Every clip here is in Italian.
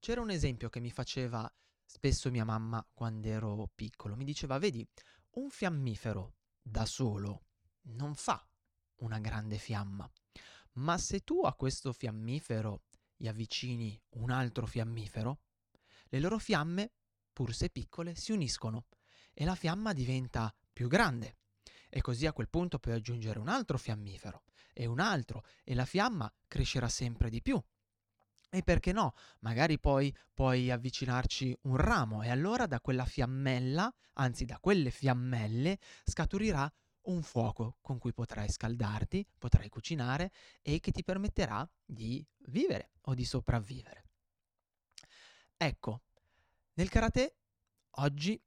C'era un esempio che mi faceva spesso mia mamma quando ero piccolo. Mi diceva, vedi, un fiammifero da solo non fa una grande fiamma, ma se tu a questo fiammifero gli avvicini un altro fiammifero, le loro fiamme, pur se piccole, si uniscono e la fiamma diventa più grande. E così a quel punto puoi aggiungere un altro fiammifero e un altro e la fiamma crescerà sempre di più. E perché no? Magari poi puoi avvicinarci un ramo e allora da quella fiammella, anzi da quelle fiammelle, scaturirà un fuoco con cui potrai scaldarti, potrai cucinare e che ti permetterà di vivere o di sopravvivere. Ecco, nel karate oggi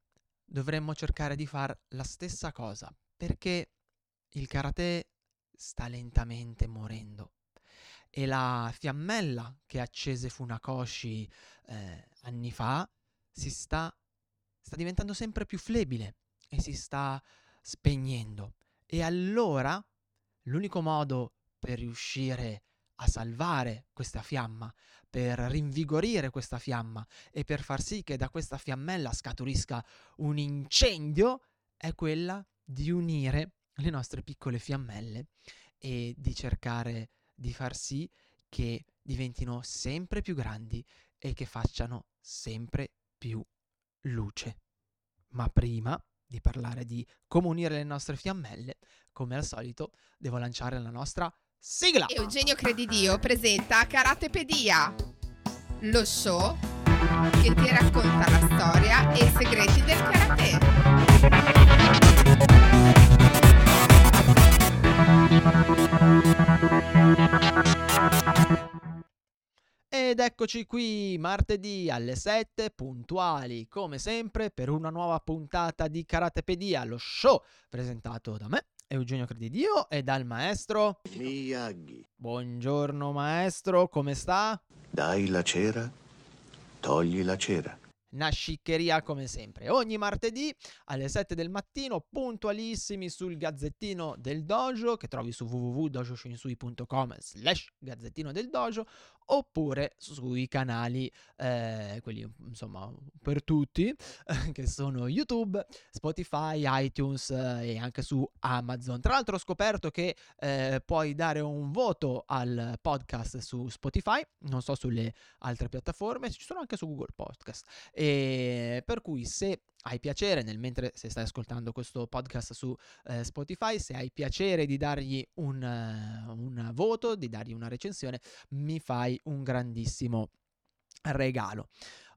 dovremmo cercare di fare la stessa cosa, perché il karate sta lentamente morendo e la fiammella che accese Funakoshi eh, anni fa si sta, sta diventando sempre più flebile e si sta spegnendo. E allora l'unico modo per riuscire a salvare questa fiamma, per rinvigorire questa fiamma e per far sì che da questa fiammella scaturisca un incendio è quella di unire le nostre piccole fiammelle e di cercare di far sì che diventino sempre più grandi e che facciano sempre più luce. Ma prima di parlare di come unire le nostre fiammelle, come al solito devo lanciare la nostra sigla. Eugenio Credidio presenta Karatepedia, lo show che ti racconta la storia e i segreti del karate. Ed eccoci qui martedì alle 7 puntuali come sempre per una nuova puntata di Karatepedia, lo show presentato da me, Eugenio Credidio e dal maestro Miyagi. Buongiorno maestro, come sta? Dai la cera, togli la cera una sciccheria come sempre. Ogni martedì alle 7 del mattino, puntualissimi sul Gazzettino del Dojo, che trovi su www.dojoshinsui.com slash Gazzettino del Dojo, oppure sui canali, eh, quelli insomma per tutti, che sono YouTube, Spotify, iTunes eh, e anche su Amazon. Tra l'altro ho scoperto che eh, puoi dare un voto al podcast su Spotify, non so sulle altre piattaforme, ci sono anche su Google Podcast. E per cui se hai piacere, nel mentre se stai ascoltando questo podcast su eh, Spotify, se hai piacere di dargli un, uh, un voto, di dargli una recensione, mi fai un grandissimo regalo.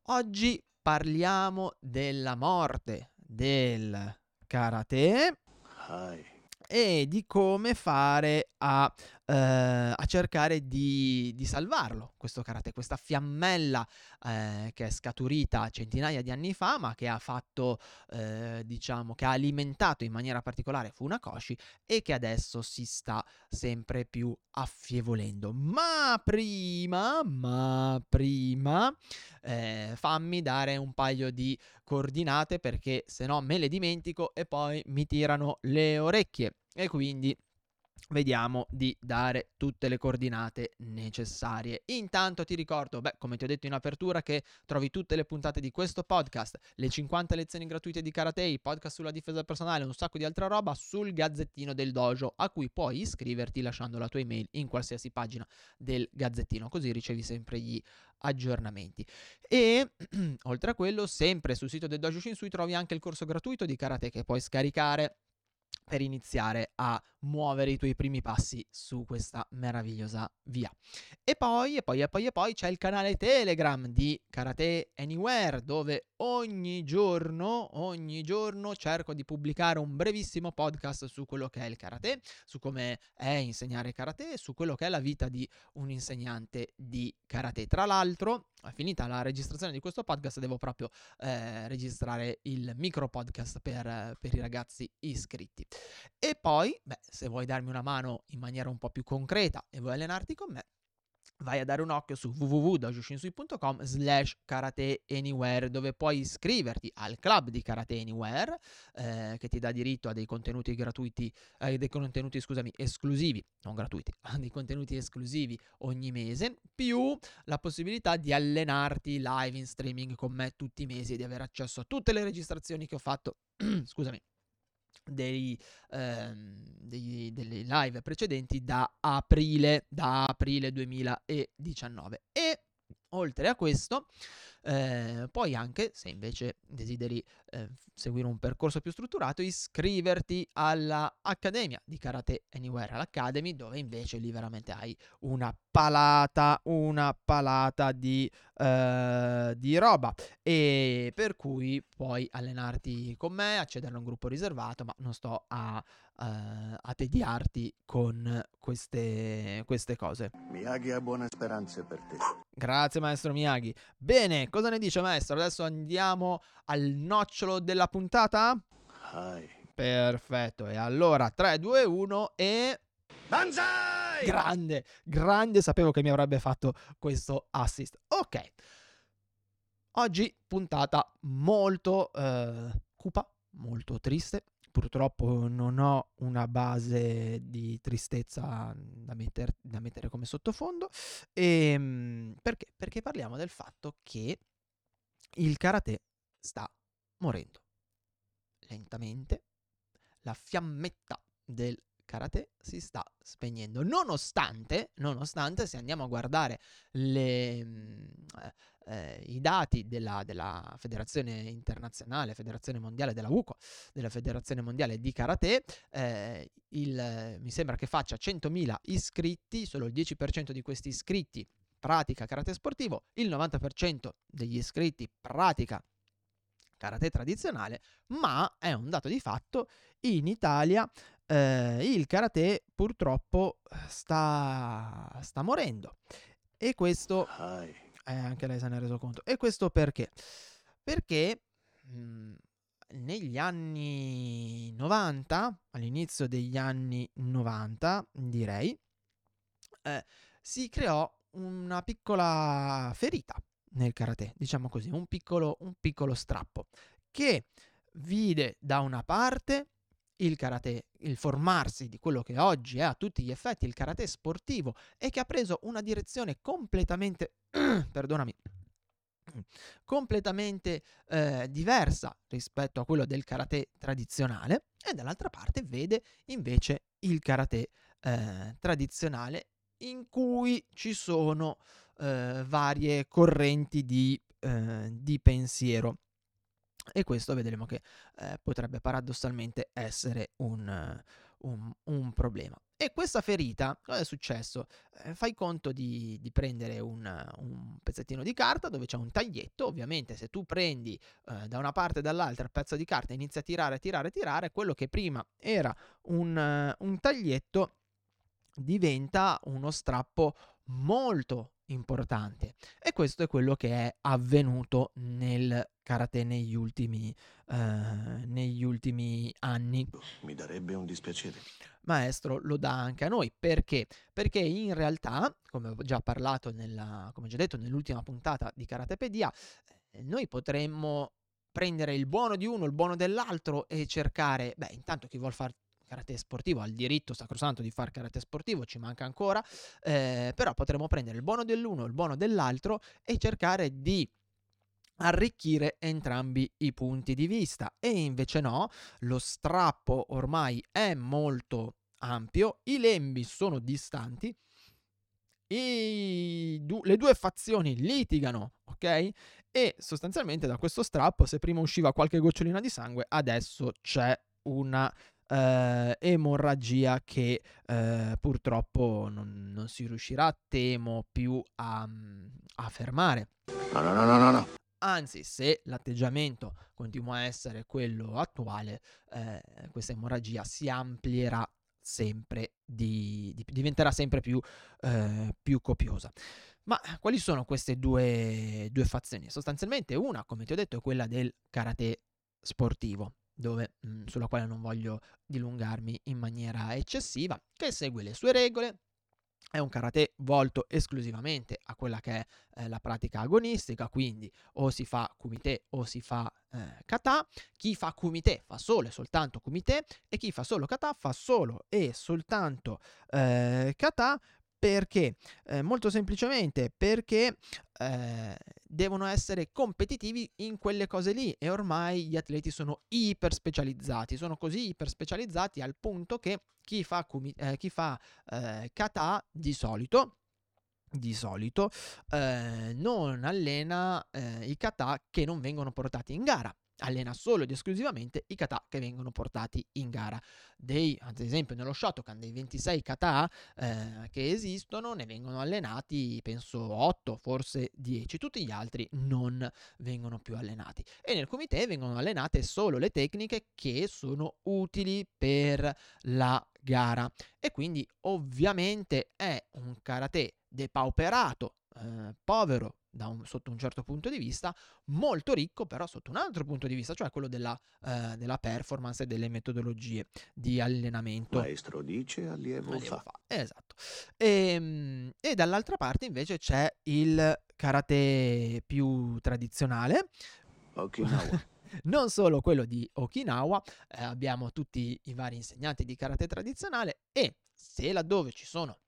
Oggi parliamo della morte del karate. Hi e di come fare a, eh, a cercare di, di, salvarlo, questo karate, questa fiammella eh, che è scaturita centinaia di anni fa, ma che ha fatto, eh, diciamo, che ha alimentato in maniera particolare Funakoshi e che adesso si sta sempre più affievolendo. Ma prima, ma prima, eh, fammi dare un paio di coordinate perché se no me le dimentico e poi mi tirano le orecchie e quindi vediamo di dare tutte le coordinate necessarie. Intanto ti ricordo, beh, come ti ho detto in apertura, che trovi tutte le puntate di questo podcast, le 50 lezioni gratuite di karate, i podcast sulla difesa personale e un sacco di altra roba sul gazzettino del dojo, a cui puoi iscriverti lasciando la tua email in qualsiasi pagina del gazzettino, così ricevi sempre gli aggiornamenti. E oltre a quello, sempre sul sito del Dojo Shinsui trovi anche il corso gratuito di karate che puoi scaricare per iniziare a muovere i tuoi primi passi su questa meravigliosa via. E poi, e poi, e poi, e poi c'è il canale Telegram di Karate Anywhere, dove ogni giorno, ogni giorno cerco di pubblicare un brevissimo podcast su quello che è il karate, su come è insegnare karate, su quello che è la vita di un insegnante di karate. Tra l'altro, finita la registrazione di questo podcast, devo proprio eh, registrare il micro podcast per, per i ragazzi iscritti. E poi, beh, se vuoi darmi una mano in maniera un po' più concreta e vuoi allenarti con me, vai a dare un occhio su www.dojoshinsui.com slash karate anywhere dove puoi iscriverti al club di Karate Anywhere eh, che ti dà diritto a dei contenuti gratuiti, eh, dei contenuti scusami, esclusivi, non gratuiti, a dei contenuti esclusivi ogni mese, più la possibilità di allenarti live in streaming con me tutti i mesi e di avere accesso a tutte le registrazioni che ho fatto, scusami, dei, ehm, dei, delle live precedenti da aprile, da aprile 2019. E oltre a questo, eh, puoi anche, se invece desideri eh, seguire un percorso più strutturato, iscriverti alla Accademia di Karate Anywhere all'Academy, dove invece lì veramente hai una palata, una palata di, uh, di roba. E per cui puoi allenarti con me, accedere a un gruppo riservato, ma non sto a, uh, a tediarti con queste, queste cose. Miyagi ha buone speranze per te. Grazie maestro Miyagi. Bene, cosa ne dice maestro? Adesso andiamo al nocciolo della puntata? Hai. Perfetto, e allora 3, 2, 1 e... Banzai! Grande, grande, sapevo che mi avrebbe fatto questo assist. Ok, oggi puntata molto eh, cupa, molto triste. Purtroppo non ho una base di tristezza da, metter, da mettere come sottofondo. E, ehm, perché? Perché parliamo del fatto che il karate sta morendo. Lentamente la fiammetta del karate si sta spegnendo. Nonostante, nonostante se andiamo a guardare le, mm, eh, i dati della, della, Federazione Internazionale, Federazione Mondiale della UCO, della Federazione Mondiale di Karate, eh, il, mi sembra che faccia 100.000 iscritti, solo il 10% di questi iscritti pratica karate sportivo, il 90% degli iscritti pratica karate tradizionale, ma è un dato di fatto, in Italia eh, il karate purtroppo sta, sta morendo. E questo... Eh, anche lei se ne è reso conto. E questo perché? Perché mh, mhmm, negli anni 90, all'inizio degli anni 90, direi, eh, si creò una piccola ferita nel karate, diciamo così, un piccolo, un piccolo strappo, che vide da una parte il karate, il formarsi di quello che oggi è a tutti gli effetti il karate sportivo e che ha preso una direzione completamente, perdonami, completamente eh, diversa rispetto a quello del karate tradizionale e dall'altra parte vede invece il karate eh, tradizionale in cui ci sono eh, varie correnti di, eh, di, pensiero. E questo vedremo che eh, potrebbe paradossalmente essere un, un, un, problema. E questa ferita, cosa è successo? Eh, fai conto di, di prendere un, un, pezzettino di carta dove c'è un taglietto, ovviamente se tu prendi eh, da una parte e dall'altra il pezzo di carta e inizi a tirare, tirare, tirare, quello che prima era un, un taglietto diventa uno strappo molto importante e questo è quello che è avvenuto nel karate negli ultimi, uh, negli ultimi anni. Mi darebbe un dispiacere. Maestro, lo dà anche a noi perché? Perché in realtà, come ho già parlato, nella, come ho già detto nell'ultima puntata di Karatepedia, eh, noi potremmo prendere il buono di uno, il buono dell'altro e cercare, beh, intanto chi vuol fare karate sportivo, ha il diritto sacrosanto di fare karate sportivo, ci manca ancora, eh, però potremmo prendere il buono dell'uno il buono dell'altro e cercare di arricchire entrambi i punti di vista e invece no, lo strappo ormai è molto ampio, i lembi sono distanti, du- le due fazioni litigano, ok? E sostanzialmente da questo strappo, se prima usciva qualche gocciolina di sangue, adesso c'è una eh, emorragia che eh, purtroppo non, non, si riuscirà, temo, più a, a fermare. No, no, no, no, no. Anzi, se l'atteggiamento continua a essere quello attuale, eh, questa emorragia si amplierà sempre, di, di, diventerà sempre più, eh, più copiosa. Ma quali sono queste due, due fazioni? Sostanzialmente una, come ti ho detto, è quella del karate sportivo, dove, mhmm, sulla quale non voglio dilungarmi in maniera eccessiva, che segue le sue regole, è un karate volto esclusivamente a quella che è eh, la pratica agonistica, quindi o si fa kumite o si fa eh, kata. Chi fa kumite fa solo e soltanto kumite e chi fa solo kata fa solo e soltanto eh, kata perché? Eh, molto semplicemente perché eh, devono essere competitivi in quelle cose lì. E ormai gli atleti sono iper specializzati, sono così iper specializzati al punto che chi fa, kumi, eh, chi fa eh, kata di solito di solito eh, non allena eh, i kata che non vengono portati in gara allena solo ed esclusivamente i kata che vengono portati in gara. Dei, ad esempio nello Shotokan dei 26 kata eh, che esistono ne vengono allenati penso 8, forse 10, tutti gli altri non vengono più allenati. E nel comité vengono allenate solo le tecniche che sono utili per la gara. E quindi ovviamente è un karate depauperato, eh, povero un, sotto un certo punto di vista, molto ricco però sotto un altro punto di vista, cioè quello della, eh, della performance e delle metodologie di allenamento. Maestro dice, allievo, allievo fa. fa. Esatto. E, ehm, e dall'altra parte invece c'è il karate più tradizionale. Okinawa. non solo quello di Okinawa, eh, abbiamo tutti i vari insegnanti di karate tradizionale e se laddove ci sono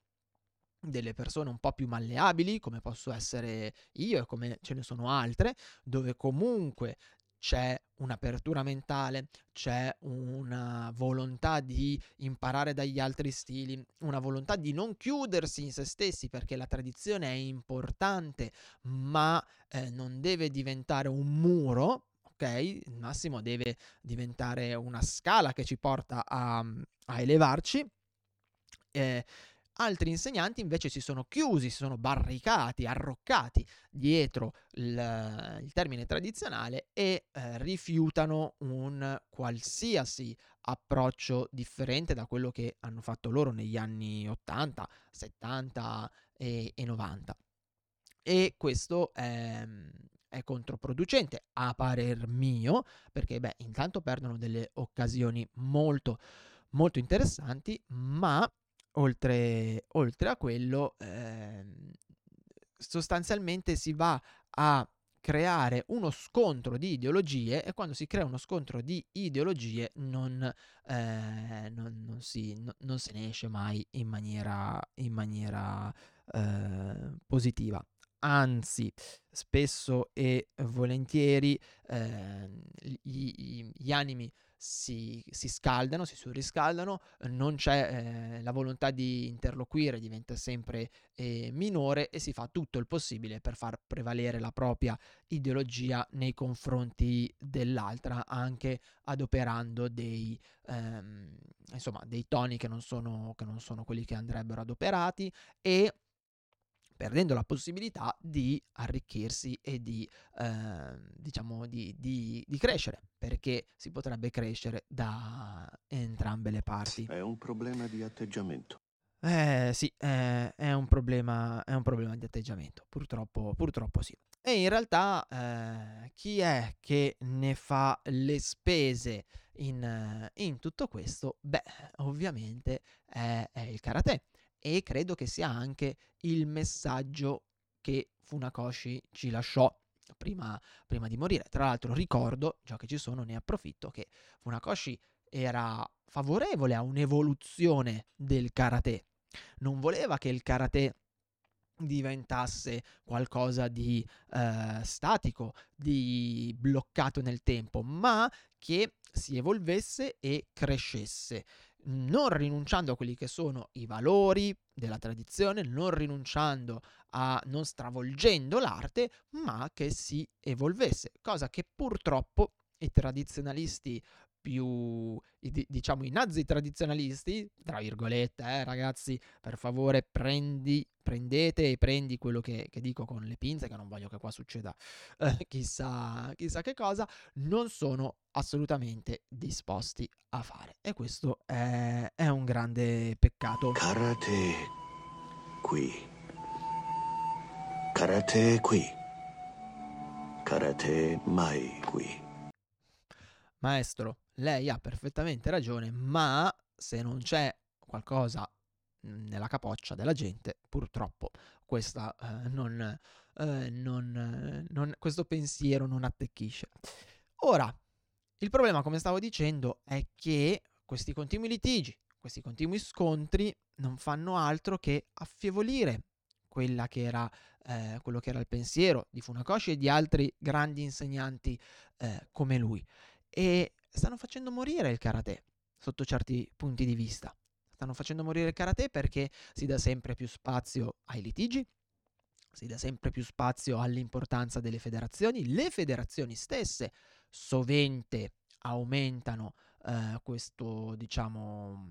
delle persone un po' più malleabili, come posso essere io e come ce ne sono altre, dove comunque c'è un'apertura mentale, c'è una volontà di imparare dagli altri stili, una volontà di non chiudersi in se stessi perché la tradizione è importante, ma eh, non deve diventare un muro, ok? Il massimo deve diventare una scala che ci porta a, a elevarci. Eh, Altri insegnanti invece si sono chiusi, si sono barricati, arroccati dietro il, il termine tradizionale e eh, rifiutano un qualsiasi approccio differente da quello che hanno fatto loro negli anni 80, 70 e, e 90. E questo è, è controproducente a parer mio, perché beh, intanto perdono delle occasioni molto molto interessanti, ma oltre, oltre a quello, eh, sostanzialmente si va a creare uno scontro di ideologie e quando si crea uno scontro di ideologie non, eh, non, non, si, no, non se ne esce mai in maniera, in maniera eh, positiva. Anzi, spesso e volentieri eh, gli, gli animi si, si scaldano, si surriscaldano, non c'è eh, la volontà di interloquire, diventa sempre eh, minore e si fa tutto il possibile per far prevalere la propria ideologia nei confronti dell'altra, anche adoperando dei, ehm, insomma, dei toni che non, sono, che non sono quelli che andrebbero adoperati e perdendo la possibilità di arricchirsi e di, eh, diciamo, di, di, di, crescere, perché si potrebbe crescere da entrambe le parti. È un problema di atteggiamento. Eh sì, eh, è, un problema, è un problema di atteggiamento, purtroppo, purtroppo sì. E in realtà eh, chi è che ne fa le spese in, in tutto questo? Beh, ovviamente è, è il karate e credo che sia anche il messaggio che Funakoshi ci lasciò prima, prima, di morire. Tra l'altro ricordo, già che ci sono, ne approfitto, che Funakoshi era favorevole a un'evoluzione del karate. Non voleva che il karate diventasse qualcosa di eh, statico, di bloccato nel tempo, ma che si evolvesse e crescesse non rinunciando a quelli che sono i valori della tradizione, non rinunciando a, non stravolgendo l'arte, ma che si evolvesse, cosa che purtroppo i tradizionalisti più, diciamo, i nazi tradizionalisti, tra virgolette, eh, ragazzi, per favore prendi, prendete e prendi quello che, che, dico con le pinze, che non voglio che qua succeda eh, chissà, chissà che cosa, non sono assolutamente disposti a fare. E questo è, è un grande peccato. Karate qui. Karate qui. Karate mai qui. Maestro, lei ha perfettamente ragione, ma se non c'è qualcosa nella capoccia della gente, purtroppo questa, eh, non, eh, non, non, questo pensiero non attecchisce. Ora, il problema, come stavo dicendo, è che questi continui litigi, questi continui scontri non fanno altro che affievolire quella che era, eh, quello che era il pensiero di Funakoshi e di altri grandi insegnanti eh, come lui. E stanno facendo morire il karate sotto certi punti di vista. Stanno facendo morire il karate perché si dà sempre più spazio ai litigi, si dà sempre più spazio all'importanza delle federazioni, le federazioni stesse sovente aumentano eh, questo, diciamo,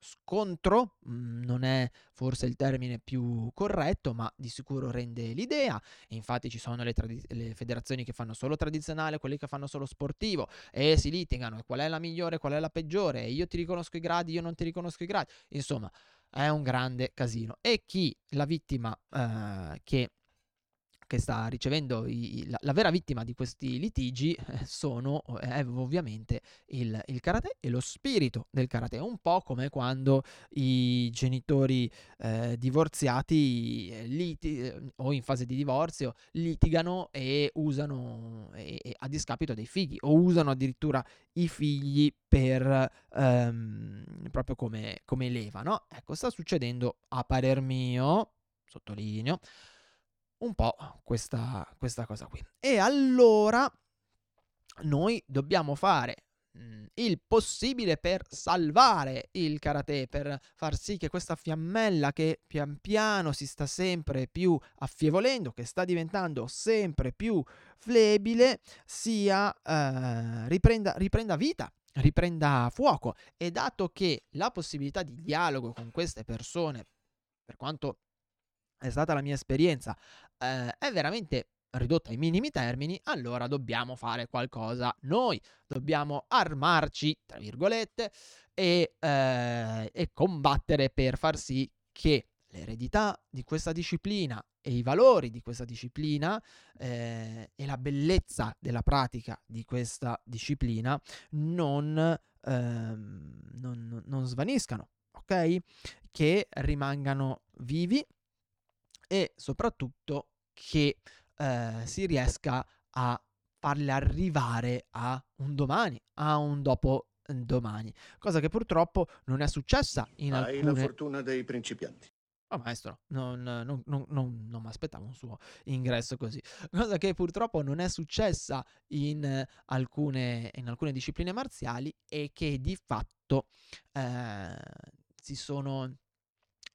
scontro, mm, non è forse il termine più corretto, ma di sicuro rende l'idea. infatti ci sono le, tradi- le, federazioni che fanno solo tradizionale, quelle che fanno solo sportivo e si litigano qual è la migliore, qual è la peggiore, io ti riconosco i gradi, io non ti riconosco i gradi. Insomma, è un grande casino. E chi la vittima eh, che che sta ricevendo i, la, la, vera vittima di questi litigi eh, sono è ovviamente il, il, karate e lo spirito del karate, un po' come quando i genitori eh, divorziati eh, liti- eh, o in fase di divorzio litigano e usano e, e a discapito dei figli o usano addirittura i figli per ehm, proprio come, come leva, no? Ecco, sta succedendo a parer mio, sottolineo, un po' questa, questa cosa qui. E allora noi dobbiamo fare mm, il possibile per salvare il karate, per far sì che questa fiammella che pian piano si sta sempre più affievolendo, che sta diventando sempre più flebile, sia eh, riprenda, riprenda vita, riprenda fuoco. E dato che la possibilità di dialogo con queste persone, per quanto è stata la mia esperienza, eh, è veramente ridotta ai minimi termini, allora dobbiamo fare qualcosa noi, dobbiamo armarci, tra virgolette, e, eh, e combattere per far sì che l'eredità di questa disciplina e i valori di questa disciplina eh, e la bellezza della pratica di questa disciplina non, ehm, non, non svaniscano, ok? Che rimangano vivi e soprattutto che eh, si riesca a farle arrivare a un domani, a un dopo domani, cosa che purtroppo non è successa in Hai alcune... la fortuna dei principianti. Oh maestro, non, non, non, non mi aspettavo un suo ingresso così. Cosa che purtroppo non è successa in alcune, in alcune discipline marziali e che di fatto eh, si sono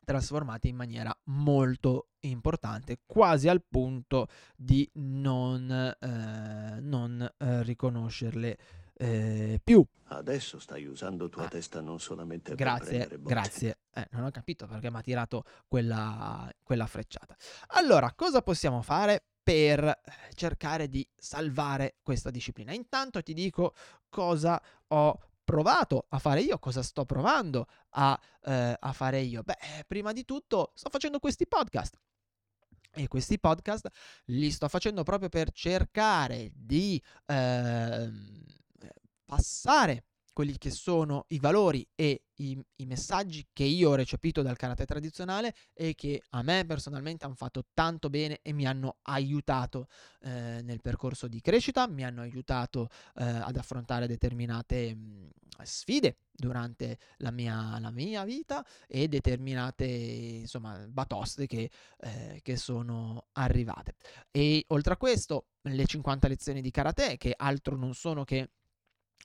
trasformate in maniera molto importante, quasi al punto di non, eh, non eh, riconoscerle eh, più. Adesso stai usando tua ah, testa non solamente grazie, per Grazie, eh, non ho capito perché mi ha tirato quella, quella frecciata. Allora, cosa possiamo fare per cercare di salvare questa disciplina? Intanto ti dico cosa ho provato a fare io, cosa sto provando a, eh, a fare io. Beh, prima di tutto sto facendo questi podcast. E questi podcast li sto facendo proprio per cercare di eh, passare quelli che sono i valori e i, i, messaggi che io ho recepito dal karate tradizionale e che a me personalmente hanno fatto tanto bene e mi hanno aiutato eh, nel percorso di crescita, mi hanno aiutato eh, ad affrontare determinate mh, sfide durante la mia, la mia, vita e determinate insomma batoste che, eh, che sono arrivate. E oltre a questo, le 50 lezioni di karate che altro non sono che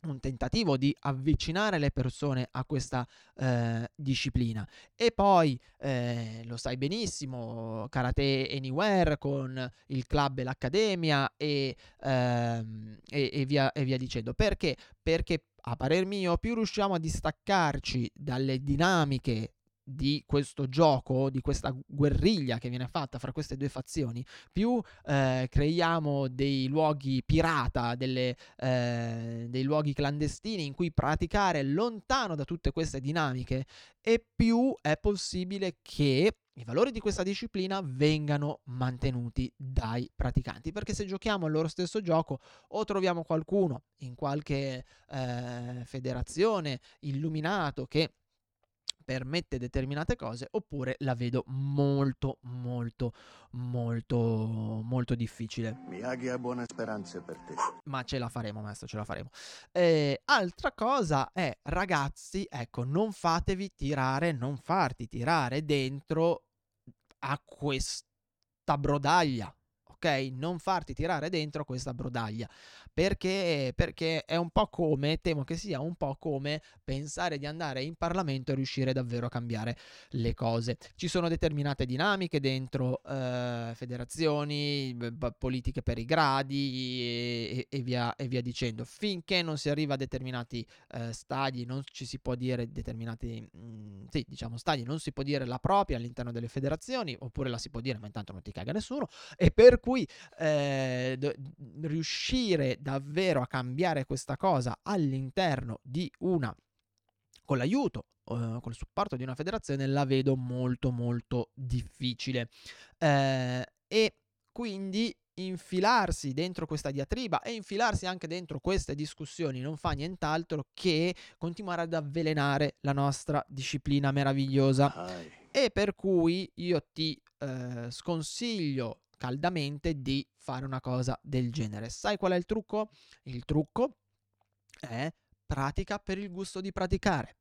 un tentativo di avvicinare le persone a questa eh, disciplina e poi eh, lo sai benissimo Karate Anywhere con il club e l'accademia e, ehm, e, e, via, e via dicendo perché? perché a parer mio più riusciamo a distaccarci dalle dinamiche di questo gioco, di questa guerriglia che viene fatta fra queste due fazioni, più eh, creiamo dei luoghi pirata, delle, eh, dei luoghi clandestini in cui praticare lontano da tutte queste dinamiche, e più è possibile che i valori di questa disciplina vengano mantenuti dai praticanti. Perché se giochiamo il loro stesso gioco o troviamo qualcuno in qualche eh, federazione illuminato che permette determinate cose oppure la vedo molto molto molto molto difficile. Miyagi ha buone speranze per te. Ma ce la faremo, maestro, ce la faremo. Eh, altra cosa è, ragazzi, ecco, non fatevi tirare, non farti tirare dentro a questa brodaglia ok? Non farti tirare dentro questa brodaglia. Perché, perché è un po' come, temo che sia un po' come pensare di andare in Parlamento e riuscire davvero a cambiare le cose. Ci sono determinate dinamiche dentro eh, federazioni, b- politiche per i gradi e, e, via, e, via, dicendo. Finché non si arriva a determinati eh, stadi, non ci si può dire determinati, mh, mm, sì, diciamo stadi, non si può dire la propria all'interno delle federazioni, oppure la si può dire, ma intanto non ti caga nessuno. E per cui cui eh, d- riuscire davvero a cambiare questa cosa all'interno di una con l'aiuto, eh, con il supporto di una federazione, la vedo molto molto difficile. Eh, e quindi infilarsi dentro questa diatriba e infilarsi anche dentro queste discussioni non fa nient'altro che continuare ad avvelenare la nostra disciplina meravigliosa. Ai. E per cui io ti eh, sconsiglio caldamente di fare una cosa del genere. Sai qual è il trucco? Il trucco è pratica per il gusto di praticare.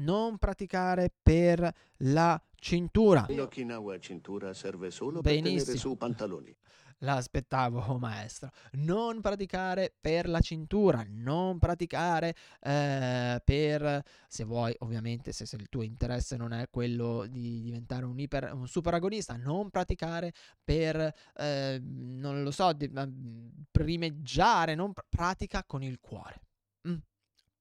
Non praticare per la cintura. L'Okinawa cintura serve solo Benissimo. per tenere su pantaloni l'aspettavo, maestro. Non praticare per la cintura, non praticare eh, per, se vuoi, ovviamente, se, se, il tuo interesse non è quello di diventare un, iper, un super agonista, non praticare per, eh, non lo so, di, primeggiare, non pr- pratica con il cuore. Mm.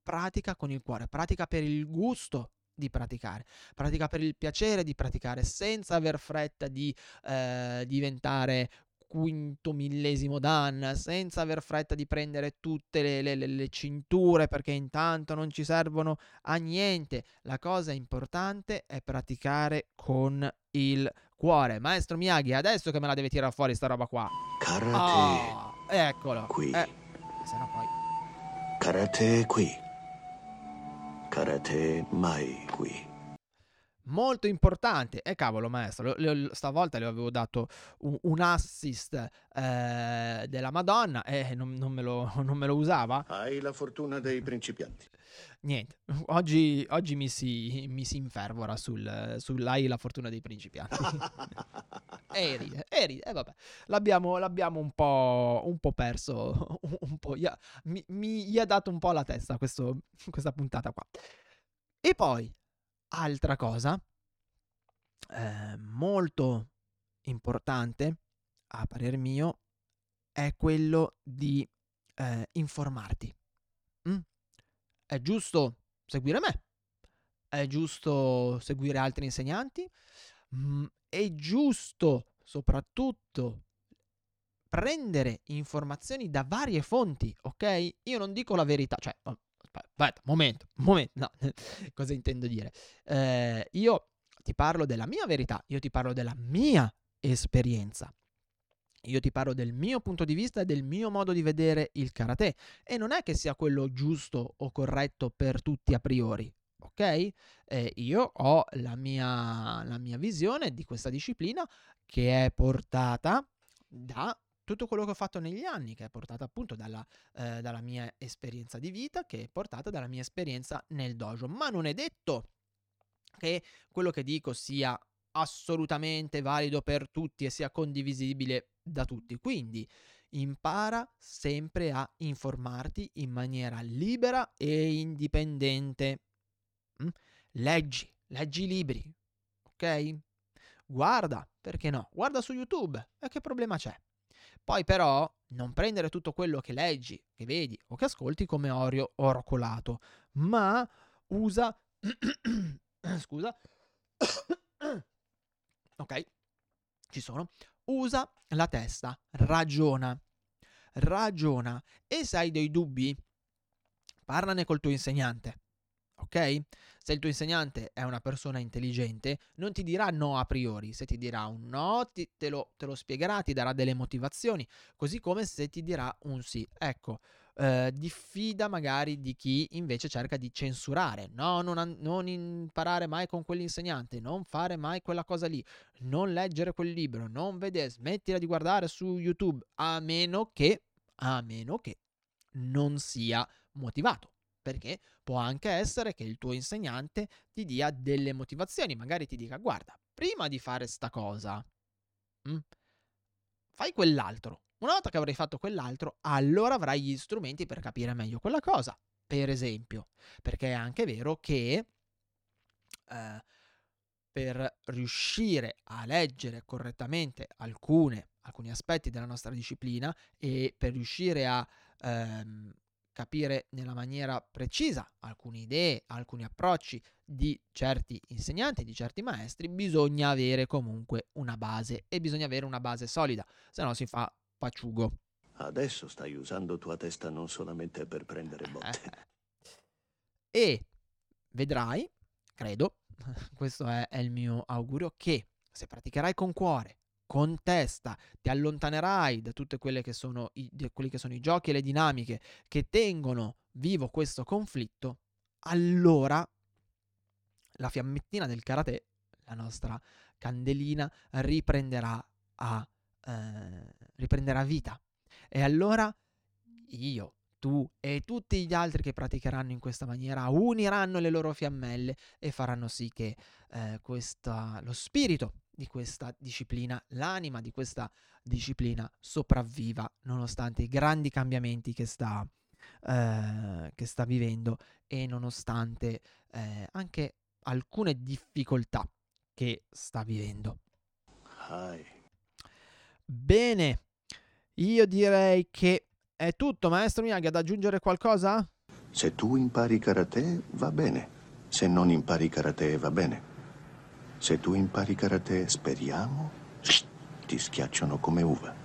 Pratica con il cuore, pratica per il gusto di praticare, pratica per il piacere di praticare senza aver fretta di eh, diventare quinto millesimo dan senza aver fretta di prendere tutte le, le, le, cinture perché intanto non ci servono a niente. La cosa importante è praticare con il cuore. Maestro Miyagi, adesso che me la deve tirare fuori sta roba qua. Karate. Oh, eccolo. Qui. Eh, se no poi. Karate qui. Karate mai qui molto importante. E eh, cavolo, maestro, le, stavolta le avevo dato un, un assist eh, della Madonna e non, non, me lo, non, me lo, usava. Hai la fortuna dei principianti. Niente, oggi, oggi mi, si, mi, si, infervora sul, sull'hai la fortuna dei principianti. e ride, e ride, e vabbè. L'abbiamo, l'abbiamo un, po', un po' perso, un po', mi, mi, gli ha dato un po' la testa questo, questa puntata qua. E poi, Altra cosa eh, molto importante, a parer mio, è quello di eh, informarti. Mm? È giusto seguire me, è giusto seguire altri insegnanti, mm, è giusto soprattutto prendere informazioni da varie fonti, ok? Io non dico la verità, cioè aspetta, momento, momento, no, cosa intendo dire? Eh, io ti parlo della mia verità, io ti parlo della mia esperienza. Io ti parlo del mio punto di vista e del mio modo di vedere il karate e non è che sia quello giusto o corretto per tutti a priori, ok? Eh, io ho la mia, la mia visione di questa disciplina che è portata da tutto quello che ho fatto negli anni, che è portata appunto dalla, eh, dalla mia esperienza di vita, che è portata dalla mia esperienza nel dojo. Ma non è detto che quello che dico sia assolutamente valido per tutti e sia condivisibile da tutti. Quindi impara sempre a informarti in maniera libera e indipendente. Mm? Leggi, leggi libri, ok? Guarda, perché no? Guarda su YouTube, e che problema c'è? Poi però non prendere tutto quello che leggi, che vedi o che ascolti come orio oracolato, ma usa... Scusa. ok, ci sono. Usa la testa, ragiona. Ragiona. E se hai dei dubbi, parlane col tuo insegnante. Ok? Se il tuo insegnante è una persona intelligente, non ti dirà no a priori, se ti dirà un no, ti, te, lo, te, lo, spiegherà, ti darà delle motivazioni, così come se ti dirà un sì. Ecco, eh, diffida magari di chi invece cerca di censurare, no, non, non imparare mai con quell'insegnante, non fare mai quella cosa lì, non leggere quel libro, non vedere, smettila di guardare su YouTube, a meno che, a meno che non sia motivato perché può anche essere che il tuo insegnante ti dia delle motivazioni, magari ti dica guarda, prima di fare sta cosa, mm, fai quell'altro. Una volta che avrai fatto quell'altro, allora avrai gli strumenti per capire meglio quella cosa. Per esempio, perché è anche vero che eh, per riuscire a leggere correttamente alcune, alcuni aspetti della nostra disciplina e per riuscire a ehm, capire nella maniera precisa alcune idee, alcuni approcci di certi insegnanti, di certi maestri, bisogna avere comunque una base e bisogna avere una base solida, se no si fa paciugo. Adesso stai usando tua testa non solamente per prendere botte. e vedrai, credo, questo è, è il mio augurio, che se praticherai con cuore, con testa, ti allontanerai da tutti quelli che sono i giochi e le dinamiche che tengono vivo questo conflitto, allora la fiammettina del karate, la nostra candelina, riprenderà, a, eh, riprenderà vita. E allora io, tu e tutti gli altri che praticheranno in questa maniera uniranno le loro fiammelle e faranno sì che eh, questa, lo spirito di questa disciplina, l'anima di questa disciplina sopravviva nonostante i grandi cambiamenti che sta, eh, che sta vivendo e nonostante eh, anche alcune difficoltà che sta vivendo. Hi. Bene, io direi che è tutto, maestro Miyagi, ad aggiungere qualcosa? Se tu impari karate va bene, se non impari karate va bene. Se tu impari karate, speriamo, ti schiacciano come uva.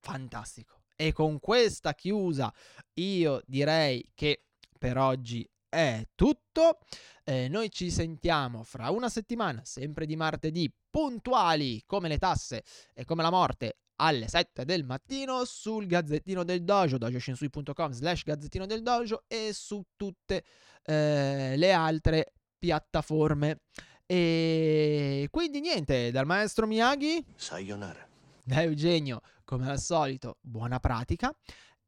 Fantastico. E con questa chiusa io direi che per oggi è tutto. Eh, noi ci sentiamo fra una settimana, sempre di martedì, puntuali come le tasse e come la morte alle 7 del mattino sul Gazzettino del Dojo, dojoshinsui.com slash Gazzettino del Dojo e su tutte eh, le altre piattaforme. E quindi niente, dal maestro Miyagi. Sayonara. Da Eugenio, come al solito, buona pratica.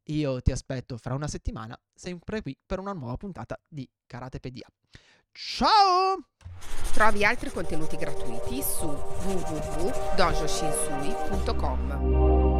Io ti aspetto fra una settimana, sempre qui per una nuova puntata di Karatepedia. Ciao! Trovi altri contenuti gratuiti su www.dojoshinsui.com.